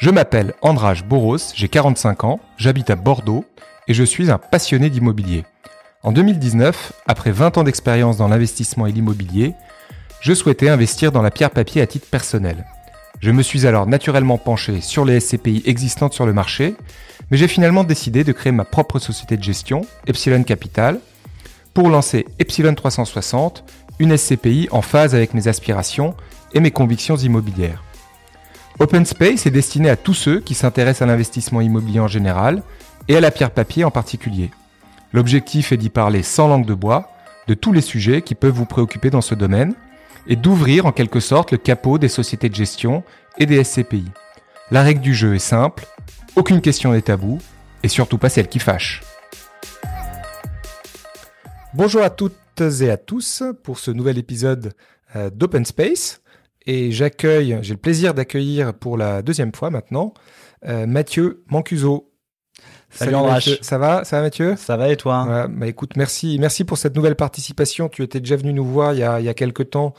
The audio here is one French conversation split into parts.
Je m'appelle Andrage Boros, j'ai 45 ans, j'habite à Bordeaux et je suis un passionné d'immobilier. En 2019, après 20 ans d'expérience dans l'investissement et l'immobilier, je souhaitais investir dans la pierre papier à titre personnel. Je me suis alors naturellement penché sur les SCPI existantes sur le marché, mais j'ai finalement décidé de créer ma propre société de gestion, Epsilon Capital, pour lancer Epsilon 360, une SCPI en phase avec mes aspirations et mes convictions immobilières. Open Space est destiné à tous ceux qui s'intéressent à l'investissement immobilier en général et à la pierre papier en particulier. L'objectif est d'y parler sans langue de bois de tous les sujets qui peuvent vous préoccuper dans ce domaine et d'ouvrir en quelque sorte le capot des sociétés de gestion et des SCPI. La règle du jeu est simple, aucune question n'est tabou et surtout pas celle qui fâche. Bonjour à toutes et à tous pour ce nouvel épisode euh, d'Open Space. Et j'accueille, j'ai le plaisir d'accueillir pour la deuxième fois maintenant, euh, Mathieu Mancuso. Salut, Salut Ça va, ça va Mathieu? Ça va et toi? Bah écoute, merci, merci pour cette nouvelle participation. Tu étais déjà venu nous voir il y a, il y a quelques temps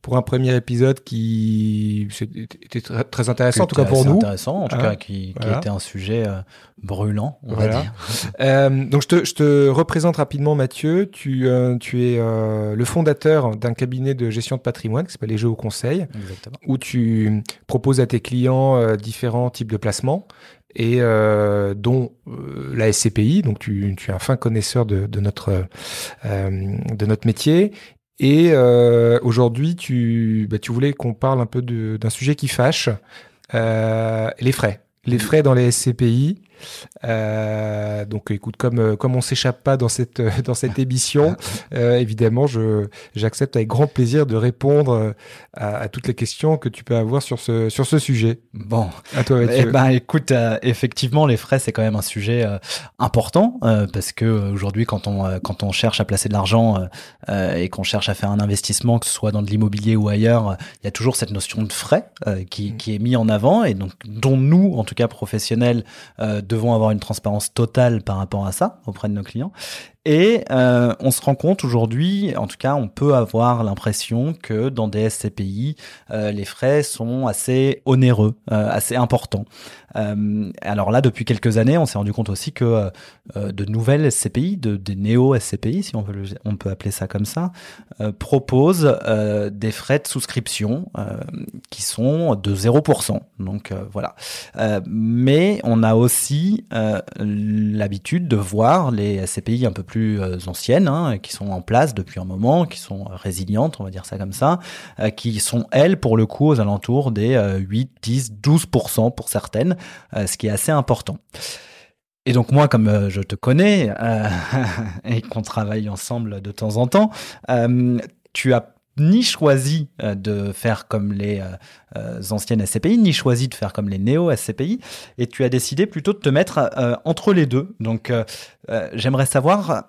pour un premier épisode qui était très, intéressant, en tout cas pour nous. Intéressant, en tout cas, qui, qui était un sujet euh, brûlant, on va dire. euh, donc je te, je te représente rapidement Mathieu. Tu, euh, tu es le fondateur d'un cabinet de gestion de patrimoine qui s'appelle Les Jeux au Conseil, Exactement. où tu proposes à tes clients différents types de placements et euh, dont euh, la SCPI. Donc tu, tu, es un fin connaisseur de, de notre euh, de notre métier. Et euh, aujourd'hui, tu, bah, tu voulais qu'on parle un peu d'un sujet qui fâche, les frais. Les frais dans les SCPI. Euh, donc, écoute, comme comme on s'échappe pas dans cette dans cette émission, euh, évidemment, je j'accepte avec grand plaisir de répondre à, à, toutes les questions que tu peux avoir sur ce sur ce sujet. Bon, à toi, Mathieu. Eh ben, écoute, euh, effectivement, les frais c'est quand même un sujet euh, important euh, parce que aujourd'hui, quand on quand on cherche à placer de l'argent et qu'on cherche à faire un investissement, que ce soit dans de l'immobilier ou ailleurs, il y a toujours cette notion de frais qui qui est mis en avant et donc dont nous, en tout cas professionnels, devons avoir une transparence totale par rapport à ça auprès de nos clients. Et euh, on se rend compte aujourd'hui, en tout cas, on peut avoir l'impression que dans des SCPI, euh, les frais sont assez onéreux, euh, assez importants. Alors là, depuis quelques années, on s'est rendu compte aussi que de nouvelles SCPI, de, des néo-SCPI, si on peut, on peut appeler ça comme ça, proposent des frais de souscription qui sont de 0%. Donc voilà. mais on a aussi l'habitude de voir les SCPI un peu plus euh, anciennes, hein, qui sont en place depuis un moment, qui sont résilientes, on va dire ça comme ça, euh, qui sont, elles, pour le coup, aux alentours des 8, 10, 12% pour certaines, euh, ce qui est assez important. Et donc moi, comme je te connais et qu'on travaille ensemble de temps en temps, tu as ni choisi de faire comme les euh, anciennes SCPI, ni choisi de faire comme les néo-SCPI, et tu as décidé plutôt de te mettre euh, entre les deux. Donc euh, j'aimerais savoir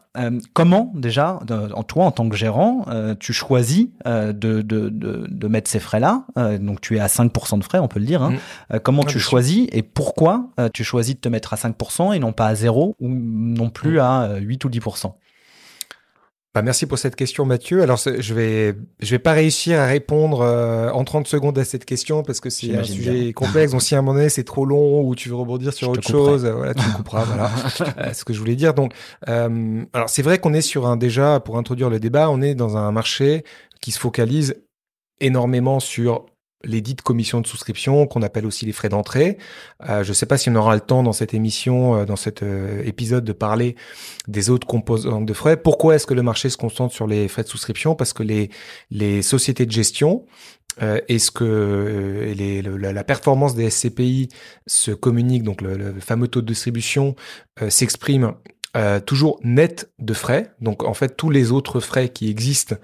comment déjà, en toi en tant que gérant, tu choisis de, de, de, de, mettre ces frais-là. donc tu es à 5% de frais, on peut le dire. Hein. Mmh. comment ah, tu choisis et pourquoi tu choisis de te mettre à 5% et non pas à 0 ou non plus mmh. à 8 ou 10% bah, merci pour cette question, Mathieu. Alors, je vais, je vais pas réussir à répondre euh, en 30 secondes à cette question parce que c'est un sujet bien. complexe. Donc, si à un moment donné c'est trop long ou tu veux rebondir sur je autre chose, euh, voilà, tu me couperas. voilà, euh, ce que je voulais dire. Donc, alors c'est vrai qu'on est sur un déjà pour introduire le débat, on est dans un marché qui se focalise énormément sur les dites commissions de souscription, qu'on appelle aussi les frais d'entrée. Euh, je ne sais pas si on aura le temps dans cette émission, euh, dans cet euh, épisode, de parler des autres composantes de frais. Pourquoi est-ce que le marché se concentre sur les frais de souscription? Parce que les, les sociétés de gestion euh, est-ce que les, le, la, performance des SCPI se communique, donc le, fameux taux de distribution s'exprime euh, toujours net de frais. Donc en fait tous les autres frais qui existent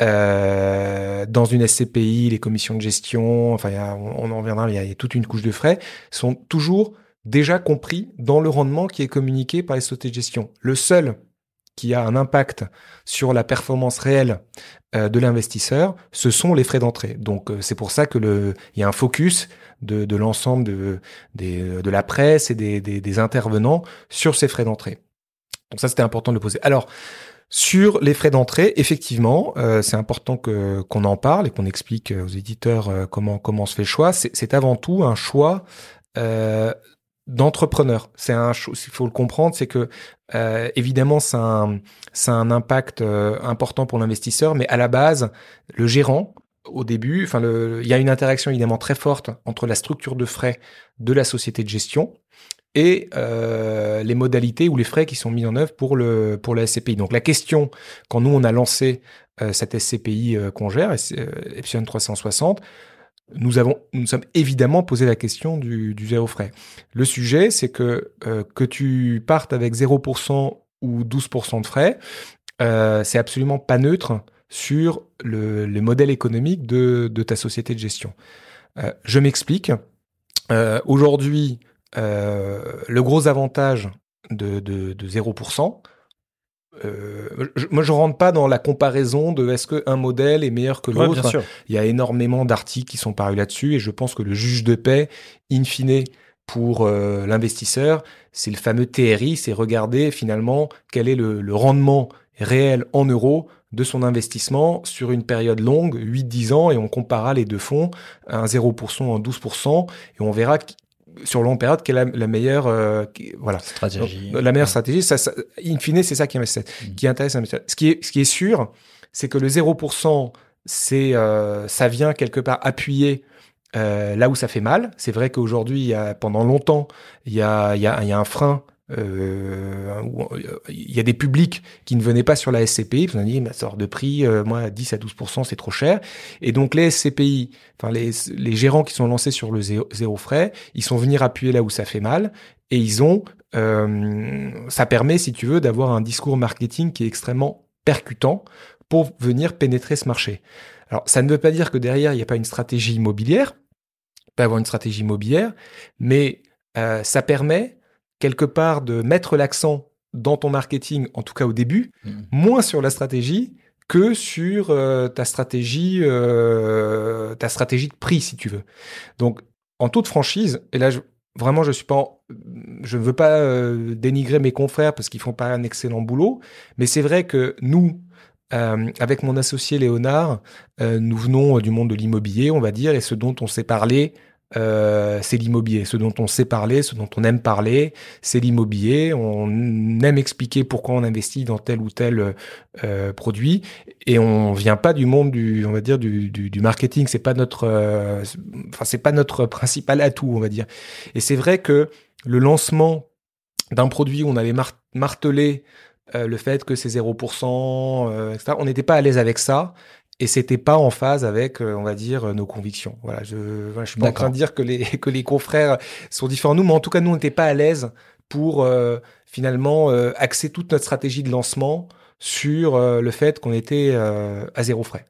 euh, dans une SCPI, les commissions de gestion, enfin a, on, en reviendra, il y, a, toute une couche de frais, sont toujours déjà compris dans le rendement qui est communiqué par les sociétés de gestion. Le seul qui a un impact sur la performance réelle euh, de l'investisseur, ce sont les frais d'entrée. Donc euh, c'est pour ça que le, il y a un focus de, de l'ensemble de, de, la presse et des, des intervenants sur ces frais d'entrée. Donc ça, c'était important de le poser. Alors, sur les frais d'entrée, effectivement, euh, c'est important que qu'on en parle et qu'on explique aux éditeurs euh, comment comment se fait le choix. C'est avant tout un choix d'entrepreneur. C'est un, il faut le comprendre, c'est que euh, évidemment, c'est un, un impact euh, important pour l'investisseur, mais à la base, le gérant, au début, enfin, il y a une interaction évidemment très forte entre la structure de frais de la société de gestion et euh, les modalités ou les frais qui sont mis en œuvre pour le pour la SCPI. Donc la question, quand nous on a lancé cette SCPI qu'on gère, Epsilon 360, nous avons, nous sommes évidemment posé la question du, zéro frais. Le sujet, c'est que euh, que tu partes avec 0% ou 12% de frais, euh, c'est absolument pas neutre sur le, le modèle économique de, de, ta société de gestion. Euh, je m'explique. Euh, aujourd'hui, euh, le gros avantage de, de, de 0%, euh, je, moi, je rentre pas dans la comparaison de est-ce qu'un modèle est meilleur que l'autre. Il y a énormément d'articles qui sont parus là-dessus et je pense que le juge de paix, in fine, pour euh, l'investisseur, c'est le fameux TRI, c'est regarder finalement quel est le, le, rendement réel en euros de son investissement sur une période longue, 8-10 ans, et on comparera les deux fonds, un 0% en 12%, et on verra sur longue période, quelle est la, meilleure euh, voilà stratégie La meilleure stratégie, ça, ça, in fine, c'est ça qui, mm. qui intéresse Ce qui est, ce qui est sûr, c'est que le 0%, c'est euh, ça vient quelque part appuyer euh, là où ça fait mal. C'est vrai qu'aujourd'hui, pendant longtemps, il y a, il y, a, il y a un frein euh, il y a des publics qui ne venaient pas sur la SCPI, on a dit, ma sort de prix, euh, moi, 10 à 12%, c'est trop cher. Et donc, les SCPI, enfin, les, les gérants qui sont lancés sur le zéro, frais, ils sont venus appuyer là où ça fait mal et ils ont, euh, ça permet, si tu veux, d'avoir un discours marketing qui est extrêmement percutant pour venir pénétrer ce marché. Alors, ça ne veut pas dire que derrière, il n'y a pas une stratégie immobilière, pas avoir une stratégie immobilière, mais euh, ça permet quelque part de mettre l'accent dans ton marketing, en tout cas au début, mmh. moins sur la stratégie que sur euh, ta stratégie, euh, ta stratégie de prix, si tu veux. Donc, en toute franchise, et là, je, vraiment, je suis pas, je ne veux pas euh, dénigrer mes confrères parce qu'ils font pas un excellent boulot, mais c'est vrai que nous, avec mon associé Léonard, nous venons du monde de l'immobilier, on va dire, et ce dont on s'est parlé euh, c'est l'immobilier. Ce dont on sait parler, ce dont on aime parler, c'est l'immobilier. On aime expliquer pourquoi on investit dans tel ou tel euh, produit, et on vient pas du monde du, on va dire du, du, marketing. C'est pas notre, euh, c'est pas notre principal atout, on va dire. Et c'est vrai que le lancement d'un produit où on avait martelé euh, le fait que c'est 0%, etc. On n'était pas à l'aise avec ça et c'était pas en phase avec, euh, on va dire, nos convictions. Voilà, je, je suis pas en train de dire que les que les confrères sont différents de nous, mais en tout cas, nous, on n'était pas à l'aise pour euh, finalement euh, axer toute notre stratégie de lancement sur le fait qu'on était à zéro frais.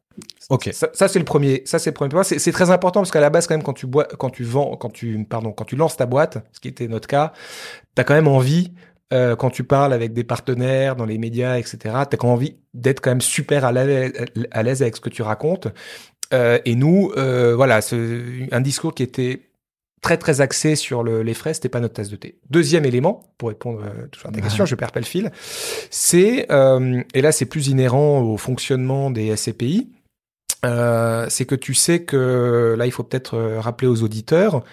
Ok. Ça, ça c'est le premier. Ça c'est le premier point. C'est très important parce qu'à la base, quand même, quand tu bois, quand tu vends, quand tu, pardon, quand tu lances ta boîte, ce qui était notre cas, t'as quand même envie euh, quand tu parles avec des partenaires dans les médias, etc., tu as quand envie d'être quand même super à l'aise avec ce que tu racontes. Euh, et nous, euh, voilà, un discours qui était très très axé sur le, les frais, c'était pas notre tasse de thé. Deuxième élément, pour répondre euh, toujours à ta question, je perds pas le fil, c'est, euh, et là c'est plus inhérent au fonctionnement des SCPI, euh, c'est que tu sais que, là il faut peut-être rappeler aux auditeurs,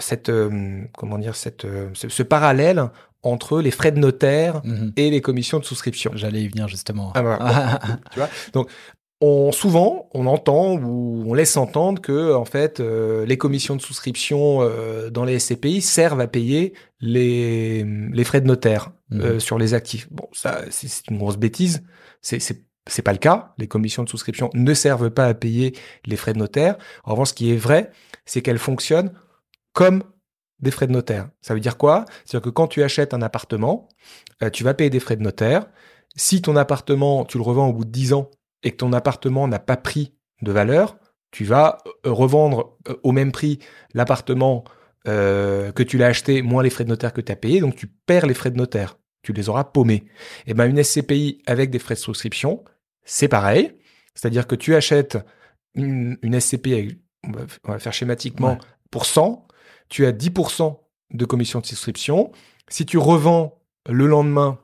cette euh, comment dire cette euh, ce, parallèle entre les frais de notaire mhm. et les commissions de souscription. J'allais y venir justement. Ah, tu vois? Donc on, souvent, on entend ou on laisse entendre que en fait, les commissions de souscription dans les SCPI servent à payer les, les frais de notaire mhm. sur les actifs. Bon, ça, c'est une grosse bêtise. C'est c'est pas le cas. Les commissions de souscription ne servent pas à payer les frais de notaire. En revanche, ce qui est vrai, c'est qu'elles fonctionnent comme des frais de notaire. Ça veut dire quoi? C'est-à-dire que quand tu achètes un appartement, euh, tu vas payer des frais de notaire. Si ton appartement, tu le revends au bout de 10 ans et que ton appartement n'a pas pris de valeur, tu vas euh, revendre euh, au même prix l'appartement que tu l'as acheté moins les frais de notaire que tu as payé, donc tu perds les frais de notaire. Tu les auras paumés. Et eh ben une SCPI avec des frais de souscription, c'est pareil. C'est-à-dire que tu achètes une, une SCPI on va, faire schématiquement, pour 100, tu as 10% de commission de souscription. Si tu revends le lendemain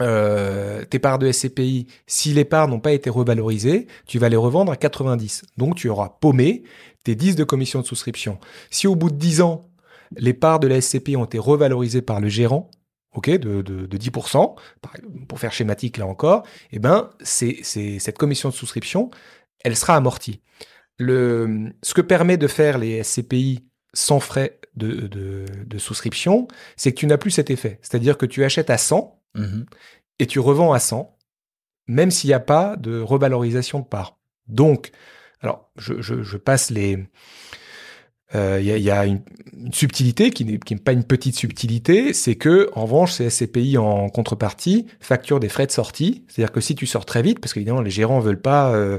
euh, tes parts de SCPI, si les parts n'ont pas été revalorisées, tu vas les revendre à 90. Donc tu auras paumé tes 10 de commission de souscription. Si au bout de 10 ans, les parts de la SCPI ont été revalorisées par le gérant, ok, de, de, de 10%, pour faire schématique là encore, eh ben, c'est cette commission de souscription, elle sera amortie. Le, ce que permet de faire les SCPI sans frais de, de, de souscription, c'est que tu n'as plus cet effet. C'est-à-dire que tu achètes à 100 Mhm. et tu revends à 100, même s'il n'y a pas de revalorisation de part. Donc, alors, je, je, je passe les... euh, Il y a, une, subtilité qui n'est pas une petite subtilité, c'est que en revanche, ces SCPI en contrepartie facturent des frais de sortie. C'est-à-dire que si tu sors très vite, parce qu'évidemment les gérants veulent pas euh,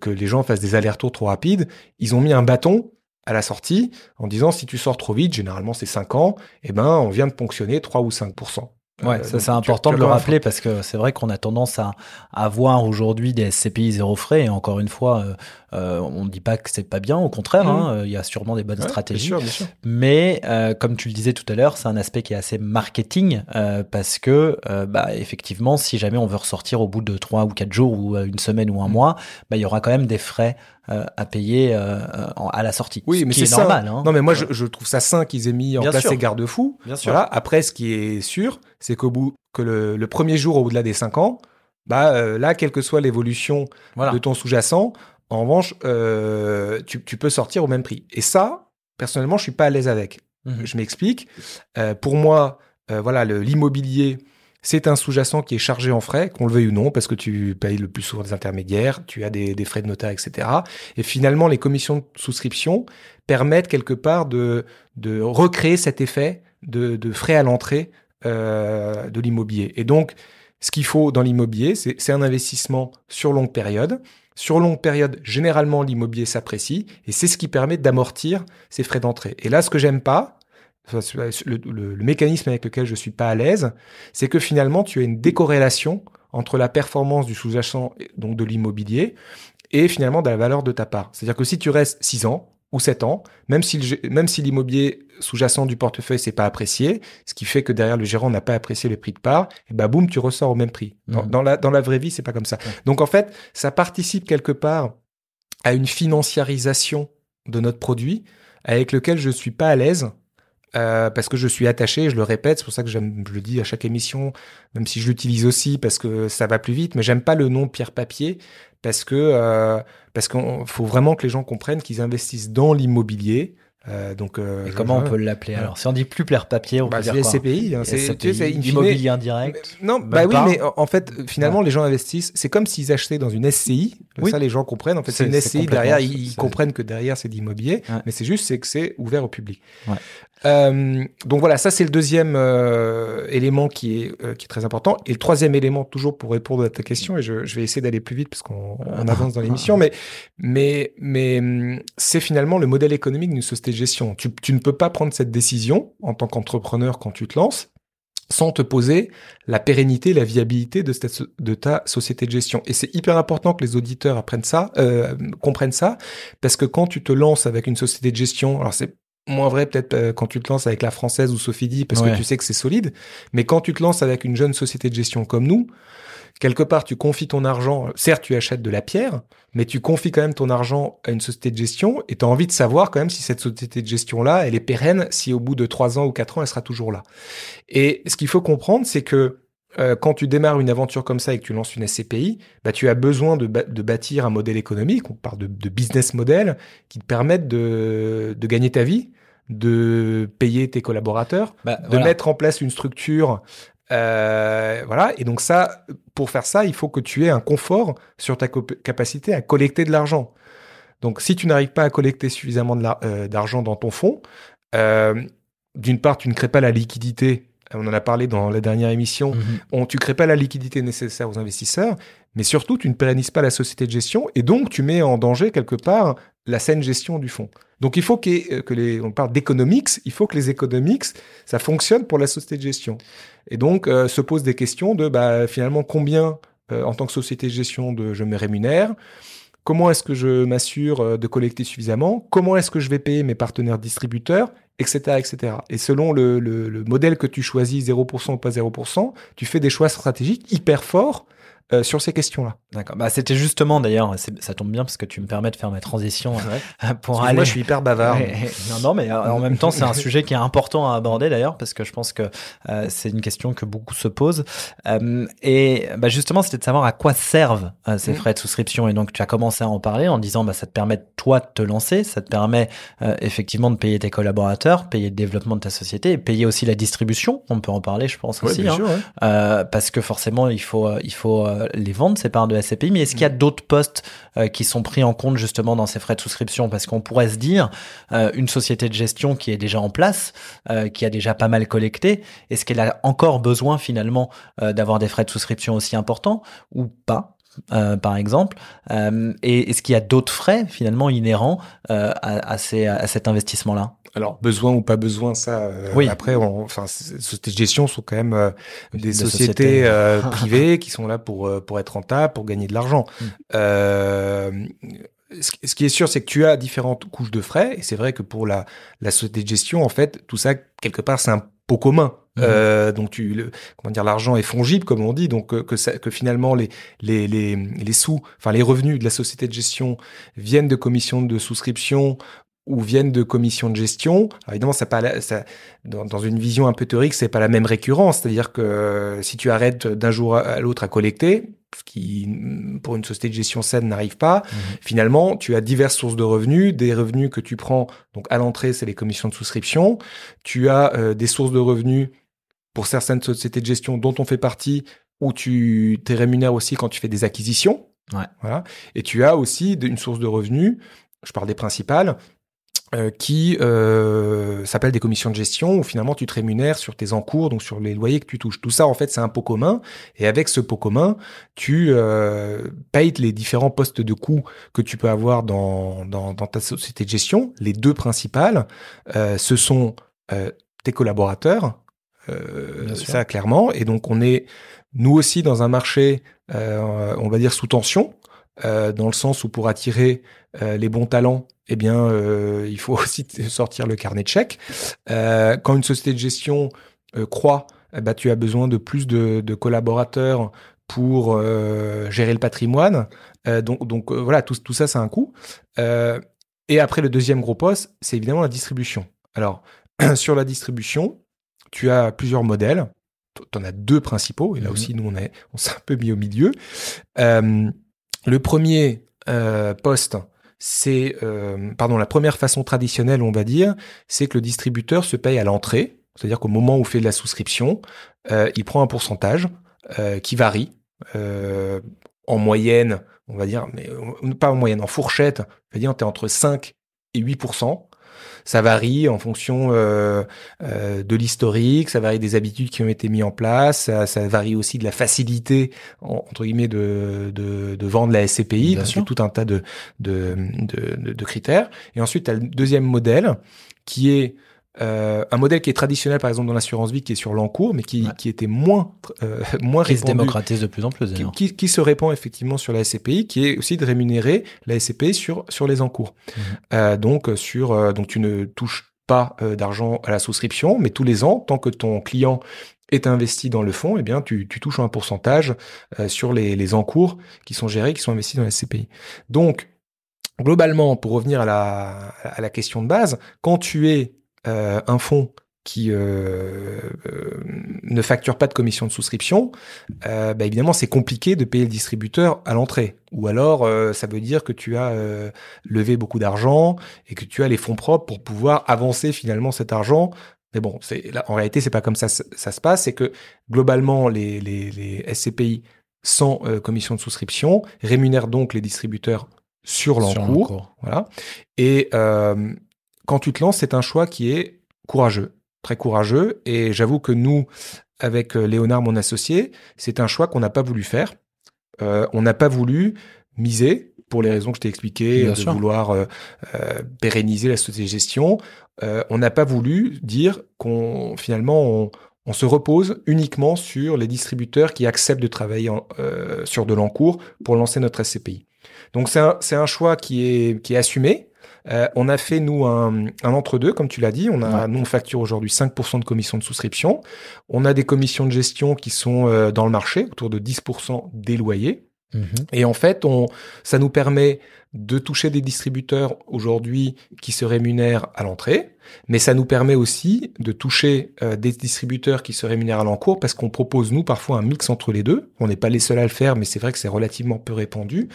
que les gens fassent des allers-retours trop rapides, ils ont mis un bâton à la sortie en disant si tu sors trop vite, généralement c'est 5 ans, eh ben on vient de ponctionner 3 ou 5 Ouais, Euh, ça c'est important tu de le rappeler parce que c'est vrai qu'on a tendance à, à voir aujourd'hui des SCPI zéro frais et encore une fois, euh, euh, on ne dit pas que c'est pas bien, au contraire, Mhm. hein, il y a sûrement des bonnes Ouais, stratégies. Bien sûr, bien sûr. Mais euh, comme tu le disais tout à l'heure, c'est un aspect qui est assez marketing euh, parce que bah, effectivement, si jamais on veut ressortir au bout de trois ou quatre jours ou une semaine ou un Mm. mois, bah, il y aura quand même des frais euh, à payer euh, à la sortie. Oui, Ce mais c'est est normal. Hein. Non, mais moi, je, je trouve ça sain qu'ils aient mis en Bien place sûr. ces garde-fous. Bien sûr. Voilà. Après, ce qui est sûr, c'est qu'au bout que le, le premier jour au-delà des 5 ans, bah euh, là, quelle que soit l'évolution Voilà. de ton sous-jacent, en revanche, euh, tu, tu peux sortir au même prix. Et ça, personnellement, je suis pas à l'aise avec. Mhm. Je m'explique. Euh, pour moi, voilà, l'immobilier, c'est un sous-jacent qui est chargé en frais, qu'on le veuille ou non, parce que tu payes le plus souvent des intermédiaires, tu as des, des frais de notaire, etc. Et finalement, les commissions de souscription permettent quelque part de, de recréer cet effet de, de frais à l'entrée euh, de l'immobilier. Et donc, ce qu'il faut dans l'immobilier, c'est un investissement sur longue période. Sur longue période, généralement, l'immobilier s'apprécie et c'est ce qui permet d'amortir ces frais d'entrée. Et là, ce que j'aime pas, le- le mécanisme avec lequel je suis pas à l'aise, c'est que finalement, tu as une décorrélation entre la performance du sous-jacent, donc de l'immobilier, et finalement de la valeur de ta part. C'est-à-dire que si tu restes 6 ans ou 7 ans, même si, le même si l'immobilier sous-jacent du portefeuille s'est pas apprécié, ce qui fait que derrière le gérant n'a pas apprécié le prix de part, et bah boum, tu ressors au même prix. Dans, dans la, dans la vraie vie, c'est pas comme ça. Donc en fait, ça participe quelque part à une financiarisation de notre produit avec lequel je suis pas à l'aise. Euh, parce que je suis attaché, je le répète, c'est pour ça que je le dis à chaque émission, même si je l'utilise aussi parce que ça va plus vite, mais j'aime pas le nom pierre papier parce que euh, parce qu'il faut vraiment que les gens comprennent qu'ils investissent dans l'immobilier. Euh, donc euh, Et comment on peut l'appeler Ouais. alors? Si on dit plus plaire papier, on bah, peut dire quoi? SCPI, hein, c'est SCPI, tu sais, immobilier indirect? non, bah oui, mais en- fait, finalement, les gens investissent. C'est comme s'ils achetaient dans une SCI. Oui. Ça, les gens comprennent. En fait, c'est une SCI. Derrière, ils, comprennent que derrière, c'est de l'immobilier. Ouais. Mais c'est juste, c'est que c'est ouvert au public. Euh, donc voilà, ça, c'est le deuxième élément qui est, qui est très important. Et le troisième élément, toujours pour répondre à ta question, et je, je vais essayer d'aller plus vite parce qu'on on avance dans l'émission, mais, mais, mais c'est finalement le modèle économique d'une société Tu, ne peux pas prendre cette décision en tant qu'entrepreneur quand tu te lances sans te poser la pérennité, la viabilité de, ta société de gestion. Et c'est hyper important que les auditeurs euh, comprennent ça, parce que quand tu te lances avec une société de gestion, alors c'est moins vrai peut-être euh, quand tu te lances avec la française ou Sophie parce Ouais. que tu sais que c'est solide, mais quand tu te lances avec une jeune société de gestion comme nous, quelque part tu confies ton argent, certes tu achètes de la pierre, mais tu confies quand même ton argent à une société de gestion et tu as envie de savoir quand même si cette société de gestion-là, elle est pérenne, si au bout de trois ans ou quatre ans, elle sera toujours là. Et ce qu'il faut comprendre, c'est que euh, quand tu démarres une aventure comme ça et que tu lances une SCPI, bah, tu as besoin de, ba- de bâtir un modèle économique, on parle de, de business model, qui te permettent de, de gagner ta vie, de payer tes collaborateurs, Bah, de voilà. mettre en place une structure. euh, voilà. Et donc ça, pour faire ça, il faut que tu aies un confort sur ta capacité à collecter de l'argent. Donc si tu n'arrives pas à collecter suffisamment euh, d'argent dans ton fonds, euh, d'une part, tu ne crées pas la liquidité. On en a parlé dans la dernière émission. Mhm. On, tu crées pas la liquidité nécessaire aux investisseurs, mais surtout, tu ne pérennises pas la société de gestion et donc tu mets en danger quelque part la saine gestion du fonds. Donc il faut euh, que les, on parle d'économics, il faut que les economics, ça fonctionne pour la société de gestion. Et donc euh, se posent des questions de bah, finalement combien euh, en tant que société de gestion de je me rémunère, comment est-ce que je m'assure de collecter suffisamment, comment est-ce que je vais payer mes partenaires distributeurs? Etc., etc. Et selon le, le, le modèle que tu choisis, 0% ou pas 0%, tu fais des choix stratégiques hyper forts euh, sur ces questions-là. D'accord. Bah, c'était justement d'ailleurs, ça tombe bien parce que tu me permets de faire ma transition euh, pour aller. Moi, je suis hyper bavard. non, non, mais euh, en même temps, c'est un sujet qui est important à aborder d'ailleurs parce que je pense que euh, c'est une question que beaucoup se posent. Euh, et bah, justement, c'était de savoir à quoi servent ces mmh. frais de souscription. Et donc, tu as commencé à en parler en disant, bah, ça te permet toi de te lancer, ça te permet effectivement de payer tes collaborateurs, payer le développement de ta société et payer aussi la distribution. On peut en parler, je pense aussi, hein, ouais. parce que forcément, il faut, il faut les ventes, ces parts de SCPI, mais est-ce qu'il y a mm. d'autres postes euh, qui sont pris en compte justement dans ces frais de souscription? Parce qu'on pourrait se dire, euh, une société de gestion qui est déjà en place, euh, qui a déjà pas mal collecté, est-ce qu'elle a encore besoin finalement d'avoir des frais de souscription aussi importants ou pas par exemple? Et est-ce qu'il y a d'autres frais finalement inhérents à, ces, à cet investissement-là? Alors besoin ou pas besoin, ça. Euh, oui. Après, on, enfin, sociétés de gestion sont quand même euh, des, sociétés, euh, privées qui sont là pour pour être rentables, pour gagner de l'argent. Hmm. ce qui est sûr, c'est que tu as différentes couches de frais, et c'est vrai que pour la, la société de gestion, en fait, tout ça quelque part, c'est un pot commun. Hmm. donc tu, le, comment dire, l'argent est fongible comme on dit, donc que, ça, que finalement les, les les les sous, enfin les revenus de la société de gestion viennent de commissions de souscription ou viennent de commissions de gestion. Alors évidemment, ça pas ça, dans, dans, une vision un peu théorique, c'est pas la même récurrence. C'est-à-dire que euh, si tu arrêtes d'un jour à l'autre à collecter, ce qui pour une société de gestion saine n'arrive pas, mmh. finalement, tu as diverses sources de revenus, des revenus que tu prends donc à l'entrée, c'est les commissions de souscription. Tu as euh, des sources de revenus pour certaines sociétés de gestion dont on fait partie, où tu t'es rémunères aussi quand tu fais des acquisitions. Ouais. Voilà. Et tu as aussi une source de revenus, je parle des principales, euh, qui euh, s'appelle des commissions de gestion où finalement tu te rémunères sur tes encours, donc sur les loyers que tu touches. Tout ça, en fait, c'est un pot commun. Et avec ce pot commun, tu euh, payes les différents postes de coûts que tu peux avoir dans, dans, dans ta société de gestion. Les deux principales, euh, ce sont euh, tes collaborateurs, ça clairement. Et donc on est, nous aussi, dans un marché, on va dire, sous tension. dans le sens où pour attirer les bons talents, eh bien, euh, il faut aussi sortir le carnet de chèques. Euh, quand une société de gestion euh, croît, eh ben, tu as besoin de plus de, de collaborateurs pour euh, gérer le patrimoine. Euh, donc, donc voilà, tout, tout ça, c'est un coût. et après, le deuxième gros poste, c'est évidemment la distribution. Alors, sur la distribution, tu as plusieurs modèles. Tu en as deux principaux, et là mmh aussi, nous, on, est, on s'est un peu mis au milieu. le premier poste, c'est, euh, pardon, la première façon traditionnelle, on va dire, c'est que le distributeur se paye à l'entrée, c'est-à-dire qu'au moment où il fait de la souscription, euh, il prend un pourcentage euh, qui varie en moyenne, on va dire, mais pas en moyenne, en fourchette, c'est-à-dire tu es entre 5 et 8 ça varie en fonction euh, euh, de l'historique, ça varie des habitudes qui ont été mises en place, ça, ça varie aussi de la facilité entre guillemets de, de, de vendre la SCPI, Bien sûr. tout un tas de, de, de, de critères. Et ensuite, tu as le deuxième modèle qui est euh, un modèle qui est traditionnel, par exemple, dans l'assurance vie, qui est sur l'encours, mais qui, ouais. qui était moins, euh, moins qui répandu. Qui se démocratise de plus en plus, d'ailleurs. Qui, qui, se répand effectivement sur la SCPI, qui est aussi de rémunérer la SCPI sur, sur les encours. Mmh. Euh, donc, sur, euh, donc, tu ne touches pas euh, d'argent à la souscription, mais tous les ans, tant que ton client est investi dans le fonds, eh bien, tu, tu touches un pourcentage euh, sur les, les encours qui sont gérés, qui sont investis dans la SCPI. Donc, globalement, pour revenir à la, à la question de base, quand tu es euh, un fonds qui euh, euh, ne facture pas de commission de souscription, euh, bah évidemment c'est compliqué de payer le distributeur à l'entrée. Ou alors ça veut dire que tu as levé beaucoup d'argent et que tu as les fonds propres pour pouvoir avancer finalement cet argent. Mais bon, c'est là, en réalité c'est pas comme ça, ça, se passe. C'est que globalement les, les, les SCPI sans commission de souscription rémunèrent donc les distributeurs sur l'encours. Voilà. Et quand tu te lances, c'est un choix qui est courageux, très courageux. Et j'avoue que nous, avec euh, Léonard, mon associé, c'est un choix qu'on n'a pas voulu faire. Euh, on n'a pas voulu miser pour les raisons que je t'ai expliquées, Bien de sûr. vouloir euh, euh, pérenniser la société de gestion. On n'a pas voulu dire qu'on finalement on, on, se repose uniquement sur les distributeurs qui acceptent de travailler en, sur de l'encours pour lancer notre SCPI. Donc c'est un, un choix qui est, qui est assumé, Euh, on a fait, nous, un, un entre-deux, comme tu l'as dit. On a, nous, on facture aujourd'hui 5% de commission de souscription. On a des commissions de gestion qui sont euh, dans le marché, autour de 10% des loyers. Mhm. Et en fait, on, ça nous permet de toucher des distributeurs aujourd'hui qui se rémunèrent à l'entrée, mais ça nous permet aussi de toucher euh, des distributeurs qui se rémunèrent à l'encours parce qu'on propose, nous, parfois un mix entre les deux. On n'est pas les seuls à le faire, mais c'est vrai que c'est relativement peu répandu,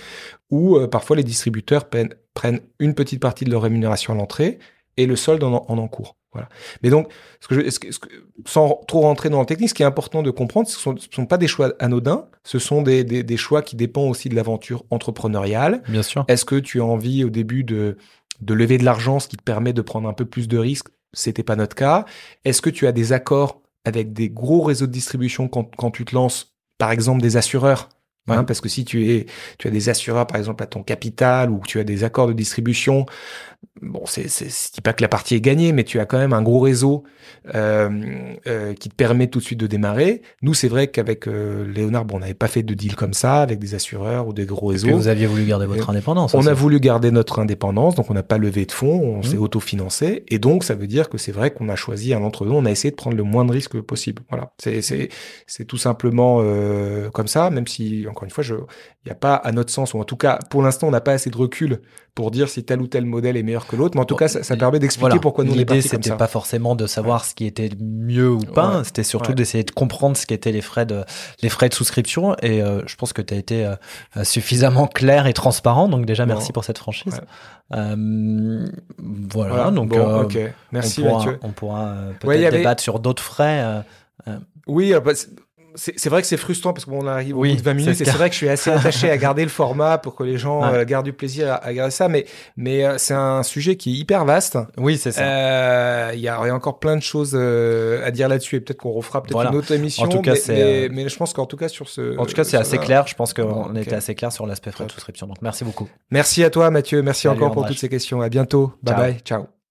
où euh, parfois les distributeurs prennent, prennent une petite partie de leur rémunération à l'entrée et le solde en, en encours. Voilà. Mais donc, ce que je, ce que- ce que- sans trop rentrer dans le technique, ce qui est important de comprendre, ce ne sont, pas des choix anodins, ce sont des, des, des choix qui dépendent aussi de l'aventure entrepreneuriale. Bien sûr. Est-ce que tu as envie au début de, de lever de l'argent, ce qui te permet de prendre un peu plus de risques? C'était pas notre cas. Est-ce que tu as des accords avec des gros réseaux de distribution quand, quand tu te lances, par exemple des assureurs? Hein, Ouais. parce que si tu es, tu as des assureurs par exemple à ton capital ou tu as des accords de distribution, bon, c'est, c'est, je dis pas que la partie est gagnée, mais tu as quand même un gros réseau euh, euh, qui te permet tout de suite de démarrer. Nous, c'est vrai qu'avec euh, Léonard, bon, on n'avait pas fait de deal comme ça avec des assureurs ou des gros réseaux. vous aviez voulu garder votre indépendance. On a voulu garder notre indépendance, donc on n'a pas levé de fonds, on Mhm. s'est autofinancé, et donc ça veut dire que c'est vrai qu'on a choisi un entre-deux, on a essayé de prendre le moins de risques possible. Voilà, c'est c'est c'est tout simplement euh, comme ça, même si encore une fois, je il n'y a pas à notre sens, ou en tout cas pour l'instant, on n'a pas assez de recul pour dire si tel ou tel modèle est meilleur que l'autre, mais en tout cas, ça, ça permet d'expliquer Voilà. pourquoi nous on est L'idée, parti comme c'était ça. pas forcément de savoir ce qui était mieux ou pas. Ouais. C'était surtout Ouais. d'essayer de comprendre ce qu'étaient les frais de les frais de souscription. Et euh, je pense que tu as été euh, euh, suffisamment clair et transparent. Donc déjà, Bon. merci pour cette franchise. Euh, voilà, Voilà, Donc bon, merci on pourra, Mathieu. on pourra peut-être avait- débattre sur d'autres frais. Oui, c'est- vrai que c'est frustrant parce qu'on arrive au Oui, bout de 20 c'est minutes et c'est vrai que je suis assez attaché à garder le format pour que les gens Ouais. euh, gardent du plaisir à, à regarder ça, mais, mais euh, c'est un sujet qui est hyper vaste. Oui, c'est ça. Euh, Il y, y a encore plein de choses à dire là-dessus et peut-être qu'on refera peut-être Voilà. une autre émission. En tout cas, mais, c'est, mais, mais je pense qu'en tout cas sur ce. en tout cas, c'est assez la- clair. Je pense qu'on Bon, était assez clair sur l'aspect frais de souscription. Donc merci beaucoup. Merci à toi Mathieu, merci Salut, encore pour toutes ces questions. À bientôt. Bye Ciao. bye. Ciao.